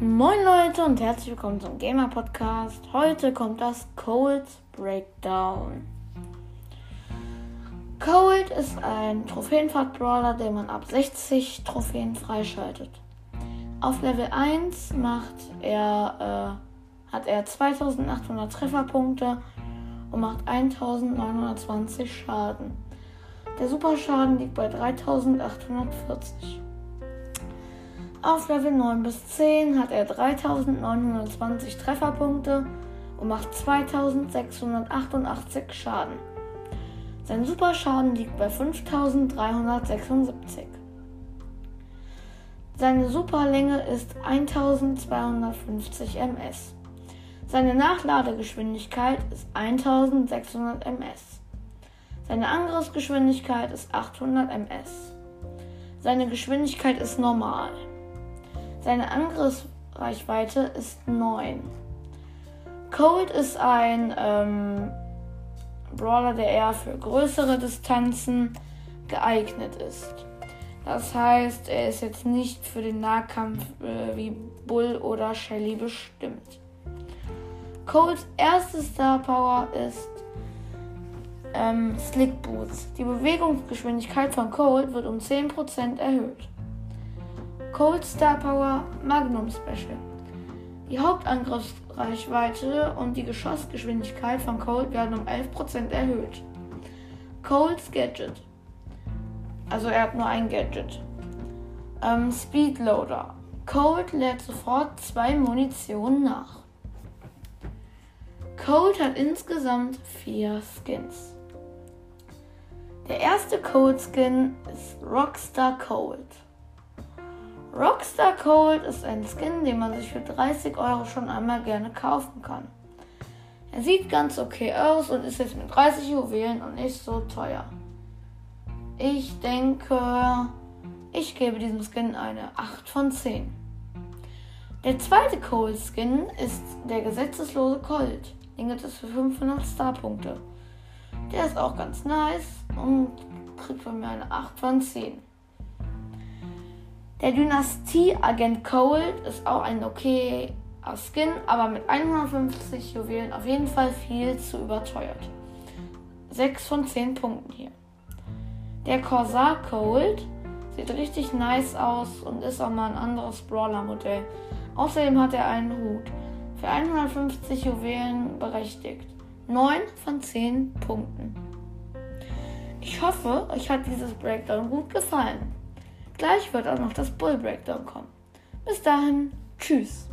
Moin Leute und herzlich willkommen zum Gamer Podcast. Heute kommt das Cold Breakdown. Cold ist ein Trophäenfahrt-Brawler, den man ab 60 Trophäen freischaltet. Auf Level 1 macht er, äh, hat er 2800 Trefferpunkte und macht 1920 Schaden. Der Superschaden liegt bei 3840. Auf Level 9 bis 10 hat er 3920 Trefferpunkte und macht 2688 Schaden. Sein Superschaden liegt bei 5376. Seine Superlänge ist 1250 ms. Seine Nachladegeschwindigkeit ist 1600 ms. Seine Angriffsgeschwindigkeit ist 800 ms. Seine Geschwindigkeit ist normal. Seine Angriffsreichweite ist 9. Cold ist ein ähm, Brawler, der eher für größere Distanzen geeignet ist. Das heißt, er ist jetzt nicht für den Nahkampf äh, wie Bull oder Shelly bestimmt. Colds erste Star Power ist ähm, Slick Boots. Die Bewegungsgeschwindigkeit von Cold wird um 10% erhöht. Cold Star Power Magnum Special. Die Hauptangriffsreichweite und die Geschossgeschwindigkeit von Cold werden um 11% erhöht. Colds Gadget. Also er hat nur ein Gadget. Ähm, Speedloader. Cold lädt sofort zwei Munition nach. Cold hat insgesamt vier Skins. Der erste Cold Skin ist Rockstar Cold. Rockstar Cold ist ein Skin, den man sich für 30 Euro schon einmal gerne kaufen kann. Er sieht ganz okay aus und ist jetzt mit 30 Juwelen und nicht so teuer. Ich denke, ich gebe diesem Skin eine 8 von 10. Der zweite Cold Skin ist der gesetzeslose Colt. Den gibt es für 500 Starpunkte. Der ist auch ganz nice und kriegt von mir eine 8 von 10. Der Dynastie-Agent Cold ist auch ein okay Skin, aber mit 150 Juwelen auf jeden Fall viel zu überteuert. 6 von 10 Punkten hier. Der Corsair Cold sieht richtig nice aus und ist auch mal ein anderes Brawler-Modell. Außerdem hat er einen Hut. Für 150 Juwelen berechtigt. 9 von 10 Punkten. Ich hoffe, euch hat dieses Breakdown gut gefallen. Gleich wird auch noch das Bull Breakdown kommen. Bis dahin, tschüss.